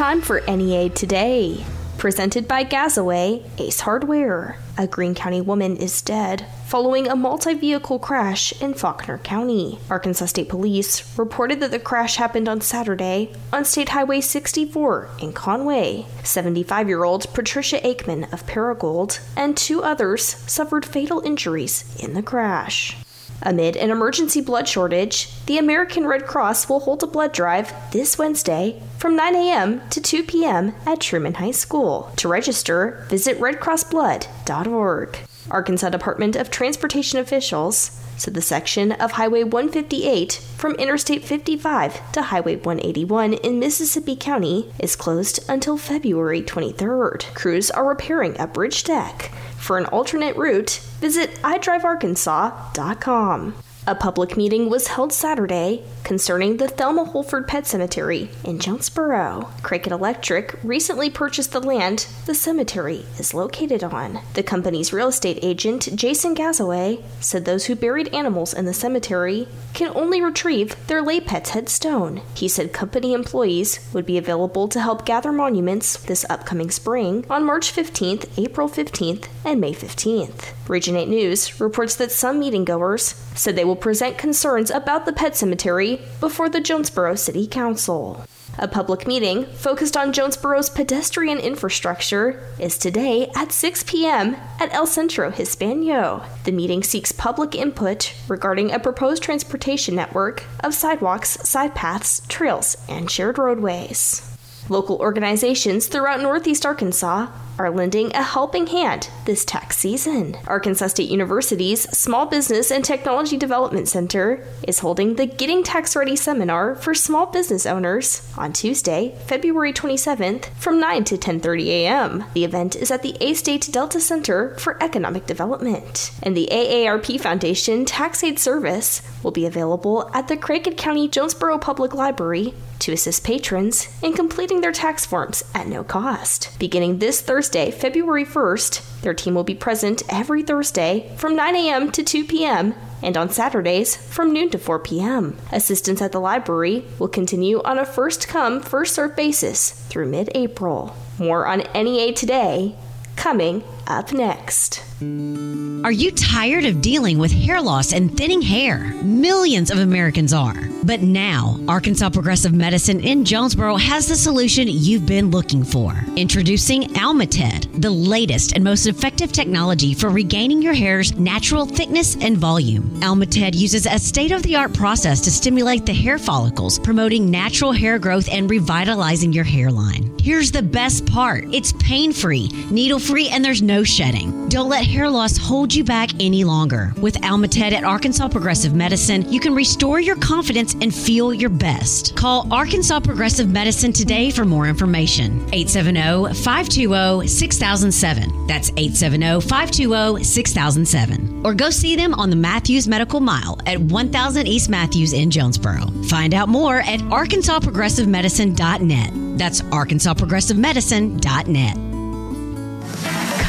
time for NEA Today. Presented by Gazaway, Ace Hardware. A Greene County woman is dead following a multi vehicle crash in Faulkner County. Arkansas State Police reported that the crash happened on Saturday on State Highway 64 in Conway. 75 year old Patricia Aikman of Paragould and two others suffered fatal injuries in the crash. Amid an emergency blood shortage, the American Red Cross will hold a blood drive this Wednesday from 9 a.m. to 2 p.m. at Trumann High School. To register, visit redcrossblood.org. Arkansas Department of Transportation officials said the section of Highway 158 from Interstate 55 to Highway 181 in Mississippi County is closed until February 23rd. Crews are repairing a bridge deck. For an alternate route, visit idrivearkansas.com. A public meeting was held Saturday concerning the Thelma Holford Pet Cemetery in Jonesboro. Cricket Electric recently purchased the land the cemetery is located on. The company's real estate agent, Jason Gazaway, said those who buried animals in the cemetery can only retrieve their lay pet's headstone. He said company employees would be available to help gather monuments this upcoming spring on March 15th, April 15th, and May 15th. Region 8 News reports that some meeting goers said they will present concerns about the pet cemetery before the Jonesboro City Council. A public meeting focused on Jonesboro's pedestrian infrastructure is today at 6 p.m. at El Centro Hispano. The meeting seeks public input regarding a proposed transportation network of sidewalks, side paths, trails, and shared roadways. Local organizations throughout Northeast Arkansas are lending a helping hand this tax season. Arkansas State University's Small Business and Technology Development Center is holding the Getting Tax Ready seminar for small business owners on Tuesday, February 27th from 9 to 10:30 a.m. The event is at the A State Delta Center for Economic Development, and the AARP Foundation Tax Aid Service will be available at the Craighead County Jonesboro Public Library to assist patrons in completing their tax forms at no cost. Beginning this Thursday, February 1st, their team will be present every Thursday from 9 a.m. to 2 p.m. and on Saturdays from noon to 4 p.m. Assistance at the library will continue on a first come, first served basis through mid April. More on NEA today, coming up next. Are you tired of dealing with hair loss and thinning hair? Millions of Americans are. But now, Arkansas Progressive Medicine in Jonesboro has the solution you've been looking for. Introducing Alma TED, the latest and most effective technology for regaining your hair's natural thickness and volume. Alma TED uses a state of the art process to stimulate the hair follicles, promoting natural hair growth and revitalizing your hairline. Here's the best part it's pain free, needle free, and there's no shedding. Don't let hair loss hold you back any longer. With Alma TED at Arkansas Progressive Medicine, you can restore your confidence and feel your best. Call Arkansas Progressive Medicine today for more information. 870 520 6007. That's 870 520 6007. Or go see them on the Matthews Medical Mile at 1000 East Matthews in Jonesboro. Find out more at arkansasprogressivemedicine.net. That's arkansasprogressivemedicine.net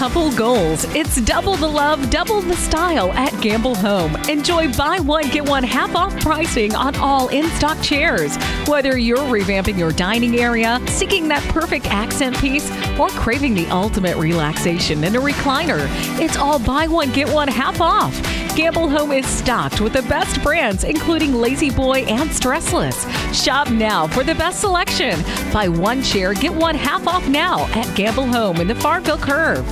couple goals. It's double the love, double the style at Gamble Home. Enjoy buy one, get one half off pricing on all in stock chairs. Whether you're revamping your dining area, seeking that perfect accent piece, or craving the ultimate relaxation in a recliner, it's all buy one, get one half off. Gamble Home is stocked with the best brands, including La-Z-Boy and Stressless. Shop now for the best selection. Buy one chair, get one half off now at Gamble Home in the Farmville Curve.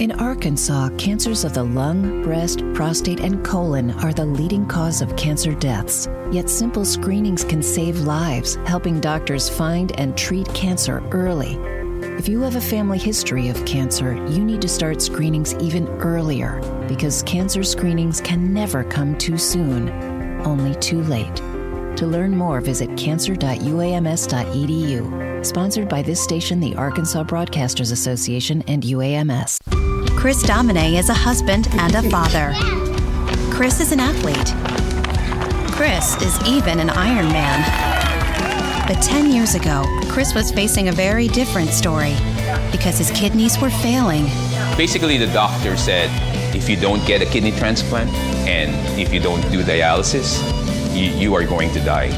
In Arkansas, cancers of the lung, breast, prostate, and colon are the leading cause of cancer deaths. Yet simple screenings can save lives, helping doctors find and treat cancer early. If you have a family history of cancer, you need to start screenings even earlier because cancer screenings can never come too soon, only too late. To learn more, visit cancer.uams.edu. Sponsored by this station, the Arkansas Broadcasters Association, and UAMS. Chris Domine is a husband and a father. Chris is an athlete. Chris is even an Ironman. But 10 years ago, Chris was facing a very different story because his kidneys were failing. Basically, the doctor said if you don't get a kidney transplant and if you don't do dialysis, you, you are going to die.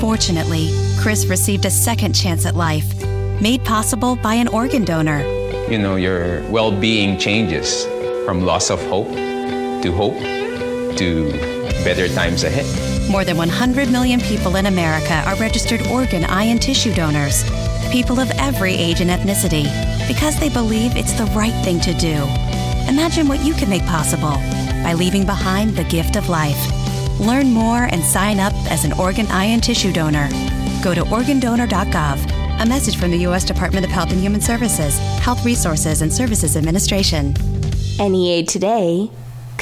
Fortunately, Chris received a second chance at life, made possible by an organ donor. You know, your well being changes from loss of hope to hope to better times ahead. More than 100 million people in America are registered organ, eye, and tissue donors. People of every age and ethnicity, because they believe it's the right thing to do. Imagine what you can make possible by leaving behind the gift of life. Learn more and sign up as an organ, eye, and tissue donor. Go to organdonor.gov. A message from the U.S. Department of Health and Human Services, Health Resources and Services Administration. NEA Today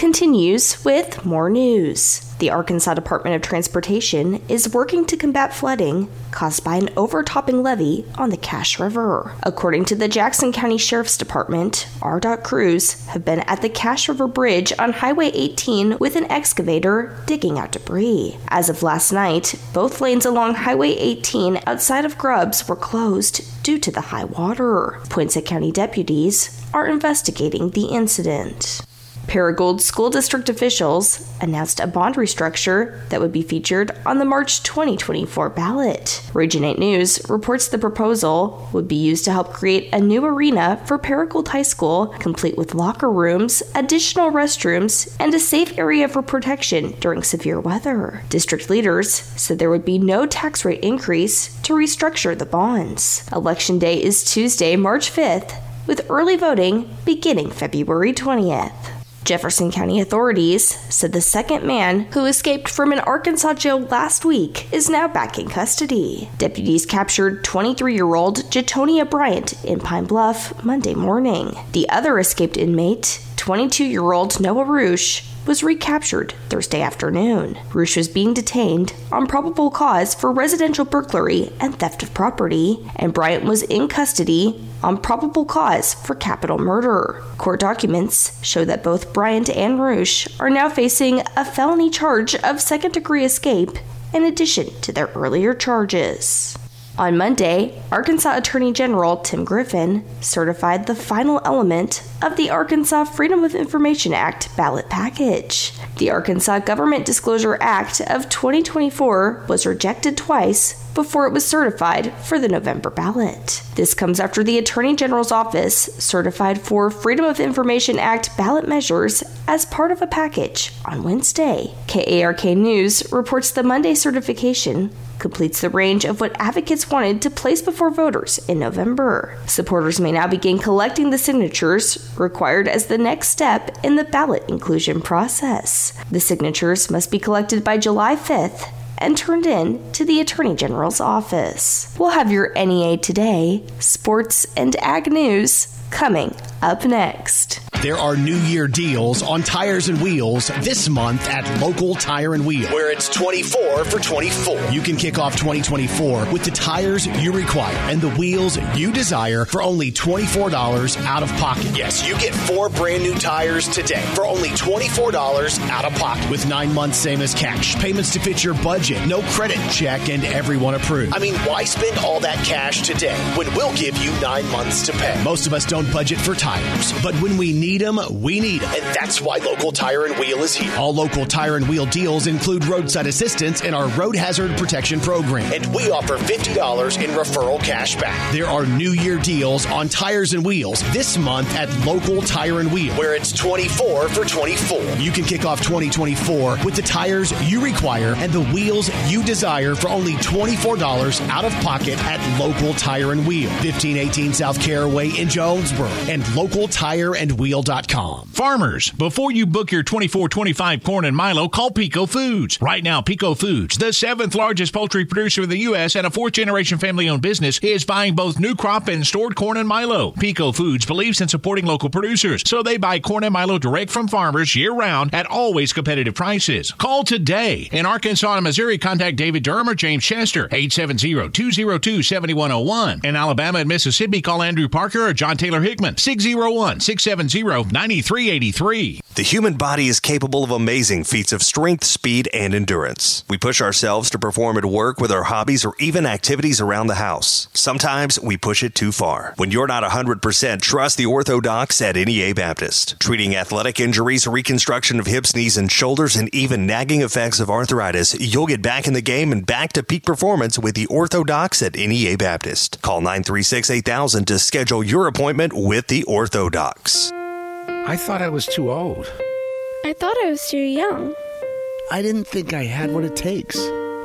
continues with more news. The Arkansas Department of Transportation is working to combat flooding caused by an overtopping levee on the Cache River. According to the Jackson County Sheriff's Department, ARDOT crews have been at the Cache River Bridge on Highway 18 with an excavator digging out debris. As of last night, both lanes along Highway 18 outside of Grubbs were closed due to the high water. Poinsett County deputies are investigating the incident. Paragould School District officials announced a bond restructure that would be featured on the March 2024 ballot. Region 8 News reports the proposal would be used to help create a new arena for Paragould High School, complete with locker rooms, additional restrooms, and a safe area for protection during severe weather. District leaders said there would be no tax rate increase to restructure the bonds. Election Day is Tuesday, March 5th, with early voting beginning February 20th. Jefferson County authorities said the second man who escaped from an Arkansas jail last week is now back in custody. Deputies captured 23 year old Jatonia Bryant in Pine Bluff Monday morning. The other escaped inmate, 22 year old Noah Roosh, was recaptured Thursday afternoon. Roosh was being detained on probable cause for residential burglary and theft of property, and Bryant was in custody on probable cause for capital murder. Court documents show that both Bryant and Roosh are now facing a felony charge of second degree escape in addition to their earlier charges. On Monday, Arkansas Attorney General Tim Griffin certified the final element of the Arkansas Freedom of Information Act ballot package. The Arkansas Government Disclosure Act of 2024 was rejected twice before it was certified for the November ballot. This comes after the Attorney General's office certified four Freedom of Information Act ballot measures as part of a package on Wednesday. KARK News reports the Monday certification completes the range of what advocates wanted to place before voters in November. Supporters may now begin collecting the signatures required as the next step in the ballot inclusion process. The signatures must be collected by July 5th and turned in to the Attorney General's office. We'll have your NEA Today, sports, and ag news coming up next. There are New Year deals on tires and wheels this month at Local Tire and Wheel, where it's 24 for 24. You can kick off 2024 with the tires you require and the wheels you desire for only $24 out of pocket. Yes, you get four brand new tires today for only $24 out of pocket with nine months same as cash. Payments to fit your budget, no credit check, and everyone approved. I mean, why spend all that cash today when we'll give you nine months to pay? Most of us don't budget for tires, but when we need them, we need them. And that's why Local Tire and Wheel is here. All Local Tire and Wheel deals include roadside assistance in our road hazard protection program. And we offer $50 in referral cash back. There are New Year deals on tires and wheels this month at Local Tire and Wheel, where it's 24 for 24. You can kick off 2024 with the tires you require and the wheels you desire for only $24 out of pocket at Local Tire and Wheel, 1518 South Caraway in Jonesboro, and localtireandwheel.com. Farmers, before you book your 24-25 corn and Milo, call Peco Foods. Right now, Peco Foods, the seventh largest poultry producer in the U.S. and a fourth-generation family-owned business, is buying both new crop and stored corn and Milo. Peco Foods believes in supporting local producers, so they buy corn and Milo direct from farmers year-round at always competitive prices. Call today. In Arkansas and Missouri, contact David Durham or James Chester, 870-202-7101. In Alabama and Mississippi, call Andrew Parker or John Taylor Hickman, 6 301 670 9383. The human body is capable of amazing feats of strength, speed, and endurance. We push ourselves to perform at work with our hobbies or even activities around the house. Sometimes we push it too far. When you're not 100%, trust the orthodox at NEA Baptist. Treating athletic injuries, reconstruction of hips, knees, and shoulders, and even nagging effects of arthritis, you'll get back in the game and back to peak performance with the orthodox at NEA Baptist. Call 936 8000 to schedule your appointment with the orthodox. I thought I was too old. I thought I was too young. I didn't think I had what it takes.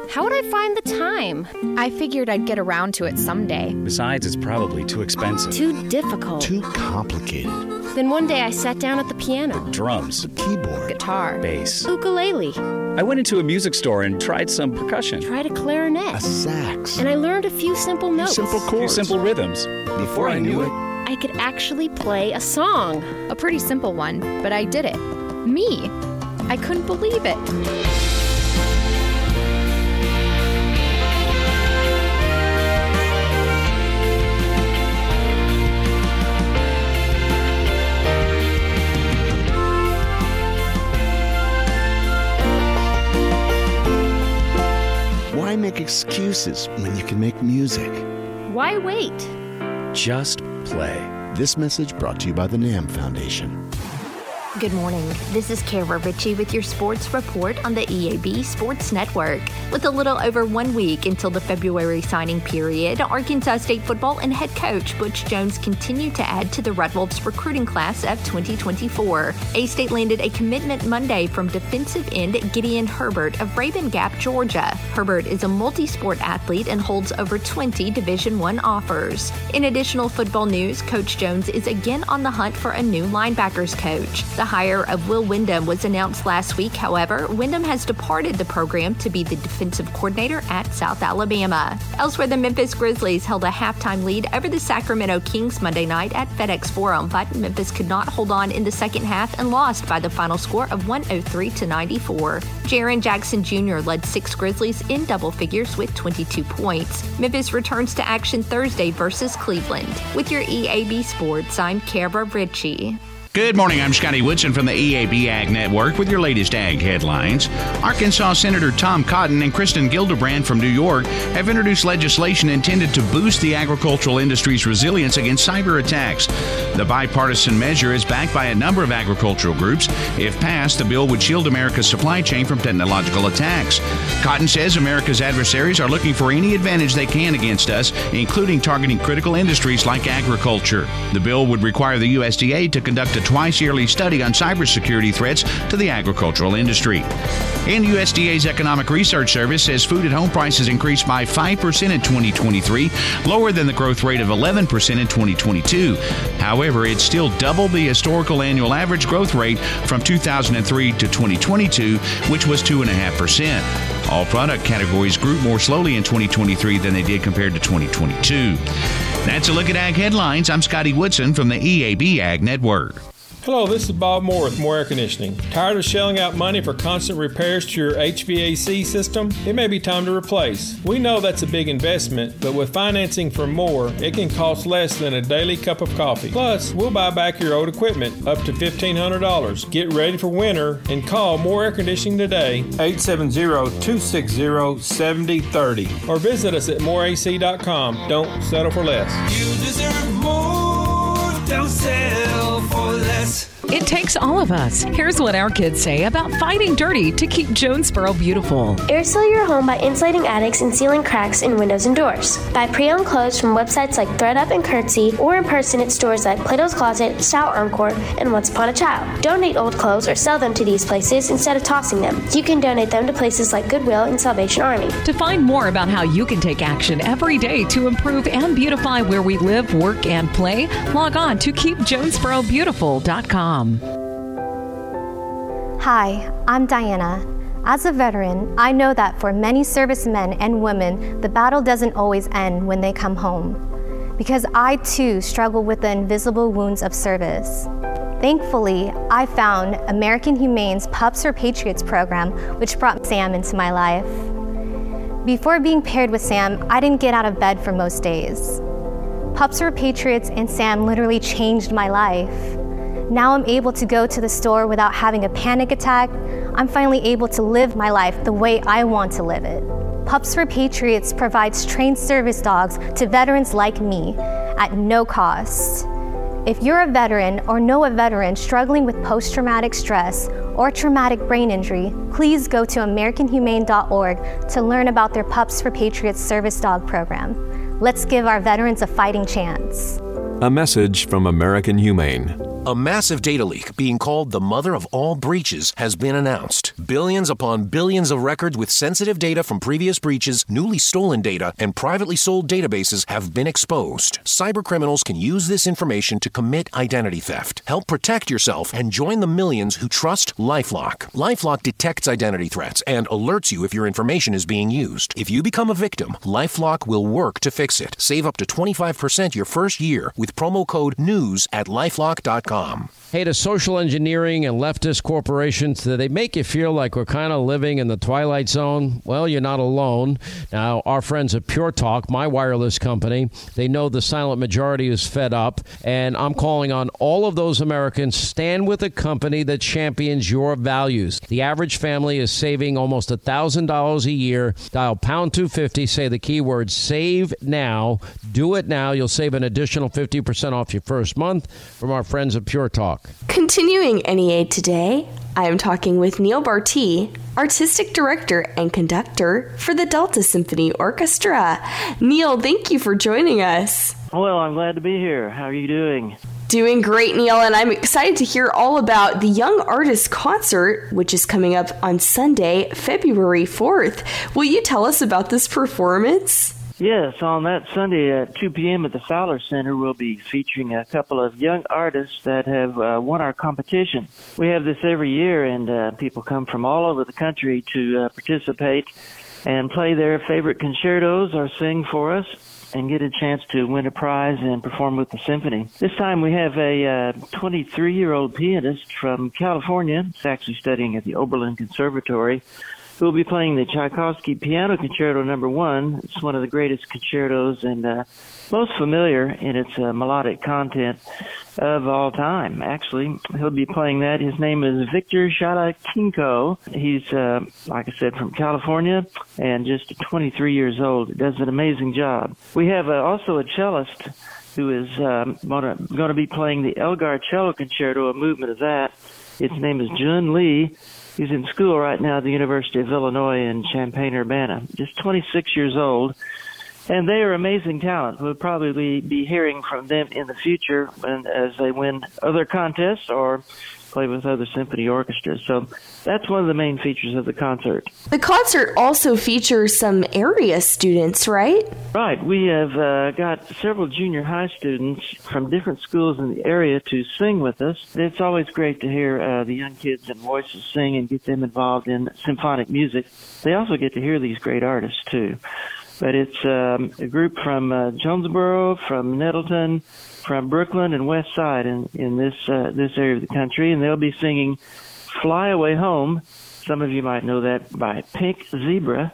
How would I find the time? I figured I'd get around to it someday. Besides, it's probably too expensive. Too difficult. Too complicated. Then one day I sat down at the piano. The drums. The keyboard. Guitar. Bass. Ukulele. I went into a music store and tried some percussion. Tried a clarinet. A sax. And I learned a few simple notes. Simple chords. Few simple rhythms. Before I knew it, I could actually play a song. A pretty simple one, but I did it. Me. I couldn't believe it. why make excuses when you can make music? Why wait? Just play. This message brought to you by the NAMM Foundation. Good morning. This is Kara Ritchie with your sports report on the EAB Sports Network. With a little over one week until the February signing period, Arkansas State football and head coach Butch Jones continue to add to the Red Wolves recruiting class of 2024. A State landed a commitment Monday from defensive end Gideon Herbert of Rabun Gap, Georgia. Herbert is a multi-sport athlete and holds over 20 Division One offers. In additional football news, Coach Jones is again on the hunt for a new linebackers coach. The hire of Will Wyndham was announced last week. However, Wyndham has departed the program to be the defensive coordinator at South Alabama. Elsewhere, the Memphis Grizzlies held a halftime lead over the Sacramento Kings Monday night at FedEx Forum, but Memphis could not hold on in the second half and lost by the final score of 103 to 94. Jaren Jackson Jr. led six Grizzlies in double figures with 22 points. Memphis returns to action Thursday versus Cleveland. With your EAB Sports, I'm Kara Ritchie. Good morning. I'm Scotty Woodson from the EAB Ag Network with your latest ag headlines. Arkansas Senator Tom Cotton and Kirsten Gillibrand from New York have introduced legislation intended to boost the agricultural industry's resilience against cyber attacks. The bipartisan measure is backed by a number of agricultural groups. If passed, the bill would shield America's supply chain from technological attacks. Cotton says America's adversaries are looking for any advantage they can against us, including targeting critical industries like agriculture. The bill would require the USDA to conduct a twice yearly study on cybersecurity threats to the agricultural industry. And USDA's Economic Research Service says food at home prices increased by 5% in 2023, lower than the growth rate of 11% in 2022. However, it's still double the historical annual average growth rate from 2003 to 2022, which was 2.5%. All product categories grew more slowly in 2023 than they did compared to 2022. That's a look at Ag Headlines. I'm Scotty Woodson from the EAB Ag Network. Hello, this is Bob Moore with Moore Air Conditioning. Tired of shelling out money for constant repairs to your HVAC system? It may be time to replace. We know that's a big investment, but with financing from Moore, it can cost less than a daily cup of coffee. Plus, we'll buy back your old equipment up to $1,500. Get ready for winter and call Moore Air Conditioning today, 870-260-7030 or visit us at moreac.com. Don't settle for less. You deserve more. Don't settle for less. It takes all of us. Here's what our kids say about fighting dirty to keep Jonesboro beautiful. Air seal your home by insulating attics and sealing cracks in windows and doors. Buy pre-owned clothes from websites like thredUP and Curtsy, or in person at stores like Plato's Closet, Style Encore, and Once Upon a Child. Donate old clothes or sell them to these places instead of tossing them. You can donate them to places like Goodwill and Salvation Army. To find more about how you can take action every day to improve and beautify where we live, work, and play, log on to keepjonesborobeautiful.com. Hi, I'm Diana. As a veteran, I know that for many servicemen and women, the battle doesn't always end when they come home. Because I too struggle with the invisible wounds of service. Thankfully, I found American Humane's Pups for Patriots program, which brought Sam into my life. Before being paired with Sam, I didn't get out of bed for most days. Pups for Patriots and Sam literally changed my life. Now I'm able to go to the store without having a panic attack. I'm finally able to live my life the way I want to live it. Pups for Patriots provides trained service dogs to veterans like me at no cost. If you're a veteran or know a veteran struggling with post traumatic stress or traumatic brain injury, please go to AmericanHumane.org to learn about their Pups for Patriots service dog program. Let's give our veterans a fighting chance. A message from American Humane. A massive data leak, being called the mother of all breaches, has been announced. Billions upon billions of records with sensitive data from previous breaches, newly stolen data, and privately sold databases have been exposed. Cybercriminals can use this information to commit identity theft. Help protect yourself and join the millions who trust Lifelock. Lifelock detects identity threats and alerts you if your information is being used. If you become a victim, Lifelock will work to fix it. Save up to 25% your first year with promo code NEWS at lifelock.com. Hey, to social engineering and leftist corporations, do they make you feel like we're kind of living in the twilight zone? Well, you're not alone. Now, our friends at Pure Talk, my wireless company, they know the silent majority is fed up, and I'm calling on all of those Americans stand with a company that champions your values. The average family is saving almost $1,000 a year. Dial pound 250, say the keyword save now. Do it now. You'll save an additional 50% off your first month from our friends at Pure Talk. Continuing NEA today, I am talking with Neale Bartee, Artistic Director and Conductor for the Delta Symphony Orchestra. Neale, thank you for joining us. Well, I'm glad to be here. How are you doing? Doing great, Neale, and I'm excited to hear all about the Young Artist Concert, which is coming up on Sunday, February 4th. Will you tell us about this performance? Yes, on that Sunday at 2 p.m. at the Fowler Center, we'll be featuring a couple of young artists that have uh, won our competition. We have this every year, and uh, people come from all over the country to uh, participate and play their favorite concertos or sing for us and get a chance to win a prize and perform with the symphony. This time we have a 23 year old pianist from California. He's actually studying at the Oberlin Conservatory who will be playing the Tchaikovsky Piano Concerto Number One. It's one of the greatest concertos and uh, most familiar in its uh, melodic content of all time. Actually, he'll be playing that. His name is Victor Shalakinko. He's, uh, like I said, from California and just 23 years old. Does an amazing job. We have uh, also a cellist who is um, going to be playing the Elgar Cello Concerto, a movement of that. Its name is Jun Lee. He's in school right now at the University of Illinois in Champaign-Urbana. Just 26 years old. And they are amazing talent. We'll probably be hearing from them in the future when, as they win other contests or play with other symphony orchestras. So that's one of the main features of the concert. The concert also features some area students, right? Right. We have uh, got several junior high students from different schools in the area to sing with us. It's always great to hear uh, the young kids and voices sing and get them involved in symphonic music. They also get to hear these great artists too. But it's um, a group from uh, Jonesboro, from Nettleton, from Brookland and West Side in in this uh, this area of the country, and they'll be singing "Fly Away Home." Some of you might know that by Pink Zebra.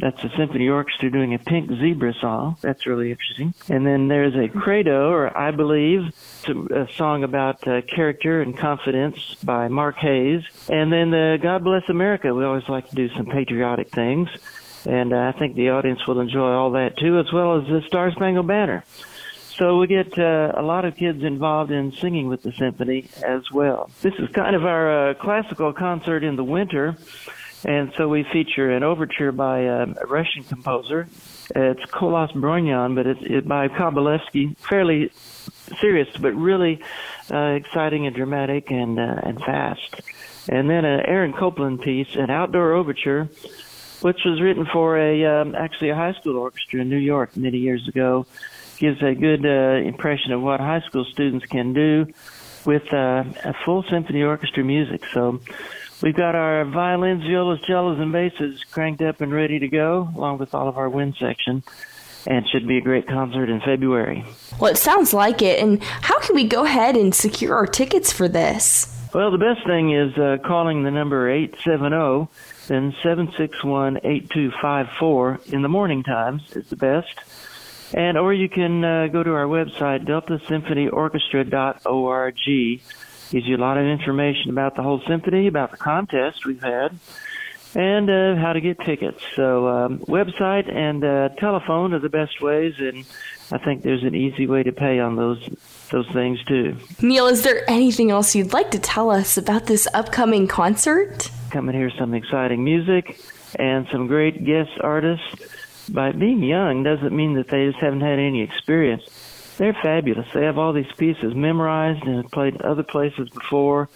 That's a symphony orchestra doing a Pink Zebra song. That's really interesting. And then there's a Credo, or I Believe, a song about uh, character and confidence by Mark Hayes. And then uh, God Bless America. We always like to do some patriotic things. And uh, I think the audience will enjoy all that too, as well as the Star Spangled Banner. So we get uh, a lot of kids involved in singing with the symphony as well. This is kind of our uh, classical concert in the winter, and so we feature an overture by uh, a Russian composer. It's Colas Breugnon, but it's it by Kabalevsky. Fairly serious, but really uh, exciting and dramatic and uh, and fast. And then an Aaron Copland piece, an outdoor overture which was written for a um, actually a high school orchestra in New York many years ago. Gives a good uh, impression of what high school students can do with uh, a full symphony orchestra music. So we've got our violins, violas, cellos, and basses cranked up and ready to go, along with all of our wind section. And should be a great concert in February. Well, it sounds like it. And how can we go ahead and secure our tickets for this? Well, the best thing is uh, calling the number 870 then 761-8254 in the morning times is the best. And or you can uh, go to our website deltasymphonyorchestra.org. Gives you a lot of information about the whole symphony, about the contest we've had, and uh, how to get tickets. So um, website and uh, telephone are the best ways, and I think there's an easy way to pay on those those things too. Neale, is there anything else you'd like to tell us about this upcoming concert? Come and hear some exciting music and some great guest artists. By being young doesn't mean that they just haven't had any experience. They're fabulous. They have all these pieces memorized and have played other places before,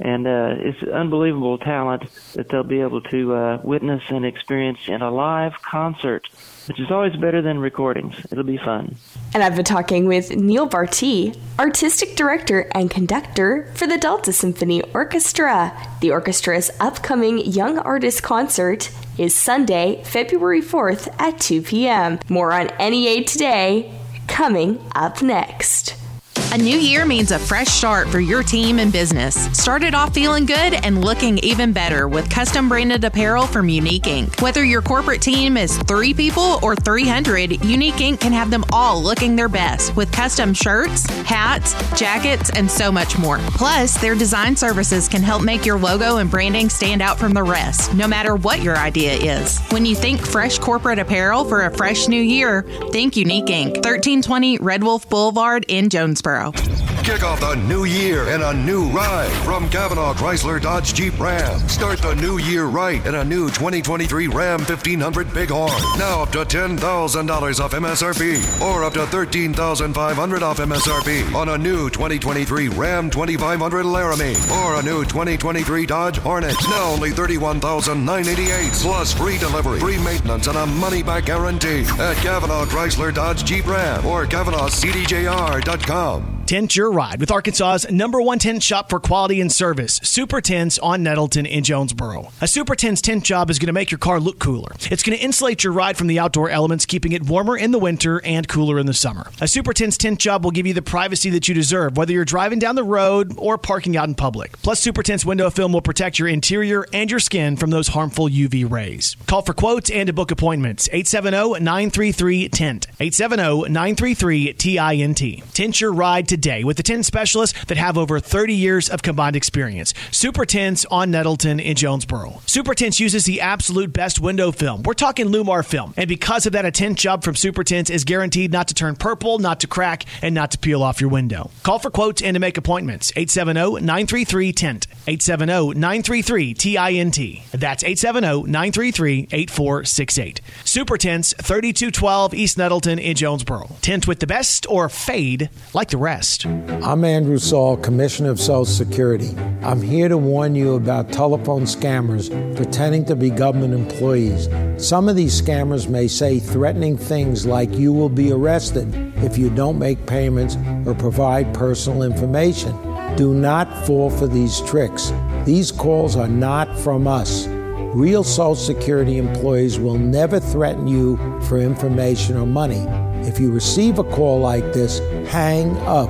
and uh, it's unbelievable talent that they'll be able to uh, witness and experience in a live concert, which is always better than recordings. It'll be fun. And I've been talking with Neale Bartee, Artistic Director and Conductor for the Delta Symphony Orchestra. The orchestra's upcoming Young Artist Concert is Sunday, February 4th at 2 p.m. More on NEA Today coming up next. A new year means a fresh start for your team and business. Start it off feeling good and looking even better with custom branded apparel from Unique Inc. Whether your corporate team is three people or 300, Unique Inc. can have them all looking their best with custom shirts, hats, jackets, and so much more. Plus, their design services can help make your logo and branding stand out from the rest, no matter what your idea is. When you think fresh corporate apparel for a fresh new year, think Unique Inc. 1320 Red Wolf Boulevard in Jonesboro tomorrow. Kick off the new year in a new ride from Cavenaugh Chrysler Dodge Jeep Ram. Start the new year right in a new 2023 Ram 1500 Bighorn. Now up to $10,000 off MSRP or up to 13,500 off MSRP on a new 2023 Ram 2500 Laramie or a new 2023 Dodge Hornet. Now only $31,988 plus free delivery, free maintenance, and a money back guarantee at Cavenaugh Chrysler Dodge Jeep Ram or CavenaughCDJR.com. Tint your ride with Arkansas's number one tint shop for quality and service, Super Tints on Nettleton in Jonesboro. A Super Tints tint job is going to make your car look cooler. It's going to insulate your ride from the outdoor elements, keeping it warmer in the winter and cooler in the summer. A Super Tints tint job will give you the privacy that you deserve, whether you're driving down the road or parking out in public. Plus, Super Tints window film will protect your interior and your skin from those harmful UV rays. Call for quotes and to book appointments. 870-933-TINT. 870-933-TINT. Tint your ride today with the tint specialists that have over 30 years of combined experience. Super Tints on Nettleton in Jonesboro. Super Tints uses the absolute best window film. We're talking LLumar film. And because of that, a tint job from Super Tints is guaranteed not to turn purple, not to crack, and not to peel off your window. Call for quotes and to make appointments. 870-933-TINT. 870-933-TINT. That's 870-933-8468. Super Tints, 3212 East Nettleton in Jonesboro. Tint with the best or fade like the rest. I'm Andrew Saul, Commissioner of Social Security. I'm here to warn you about telephone scammers pretending to be government employees. Some of these scammers may say threatening things like you will be arrested if you don't make payments or provide personal information. Do not fall for these tricks. These calls are not from us. Real Social Security employees will never threaten you for information or money. If you receive a call like this, hang up.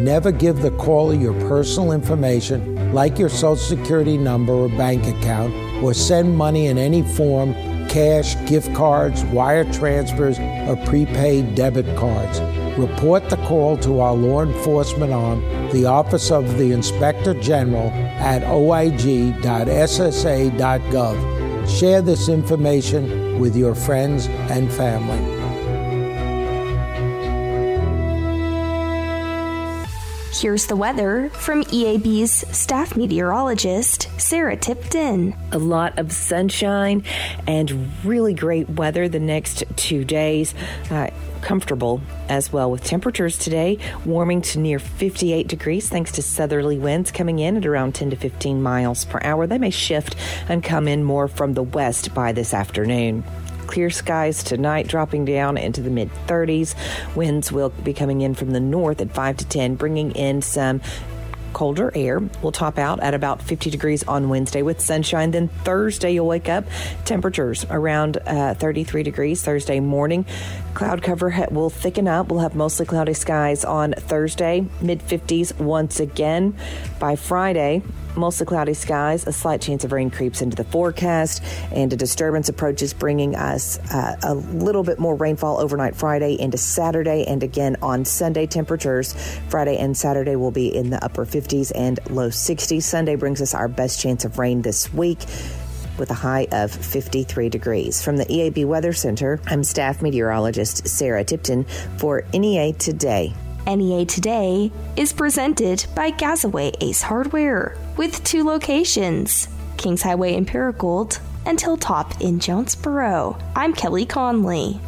Never give the caller your personal information, like your Social Security number or bank account, or send money in any form cash, gift cards, wire transfers, or prepaid debit cards. Report the call to our law enforcement arm, the Office of the Inspector General, at oig.ssa.gov. Share this information with your friends and family. Here's the weather from EAB's staff meteorologist, Sarah Tipton. A lot of sunshine and really great weather the next two days. Uh, comfortable as well with temperatures today warming to near 58 degrees thanks to southerly winds coming in at around 10 to 15 miles per hour. They may shift and come in more from the west by this afternoon. Clear skies tonight, dropping down into the mid 30s. Winds will be coming in from the north at 5 to 10, bringing in some colder air. will top out at about 50 degrees on Wednesday with sunshine. Then Thursday, you'll wake up temperatures around uh, 33 degrees Thursday morning. Cloud cover will thicken up. We'll have mostly cloudy skies on Thursday, mid 50s once again. By Friday, mostly cloudy skies, a slight chance of rain creeps into the forecast, and a disturbance approaches, bringing us uh, a little bit more rainfall overnight Friday into Saturday, and again on Sunday. Temperatures Friday and Saturday will be in the upper 50s and low 60s. Sunday brings us our best chance of rain this week with a high of 53 degrees. From the EAB Weather Center, I'm staff meteorologist Sarah Tipton for NEA Today. NEA Today is presented by Gazaway Ace Hardware with two locations Kings Highway in Paragould and Hilltop in Jonesboro. I'm Kelly Conley.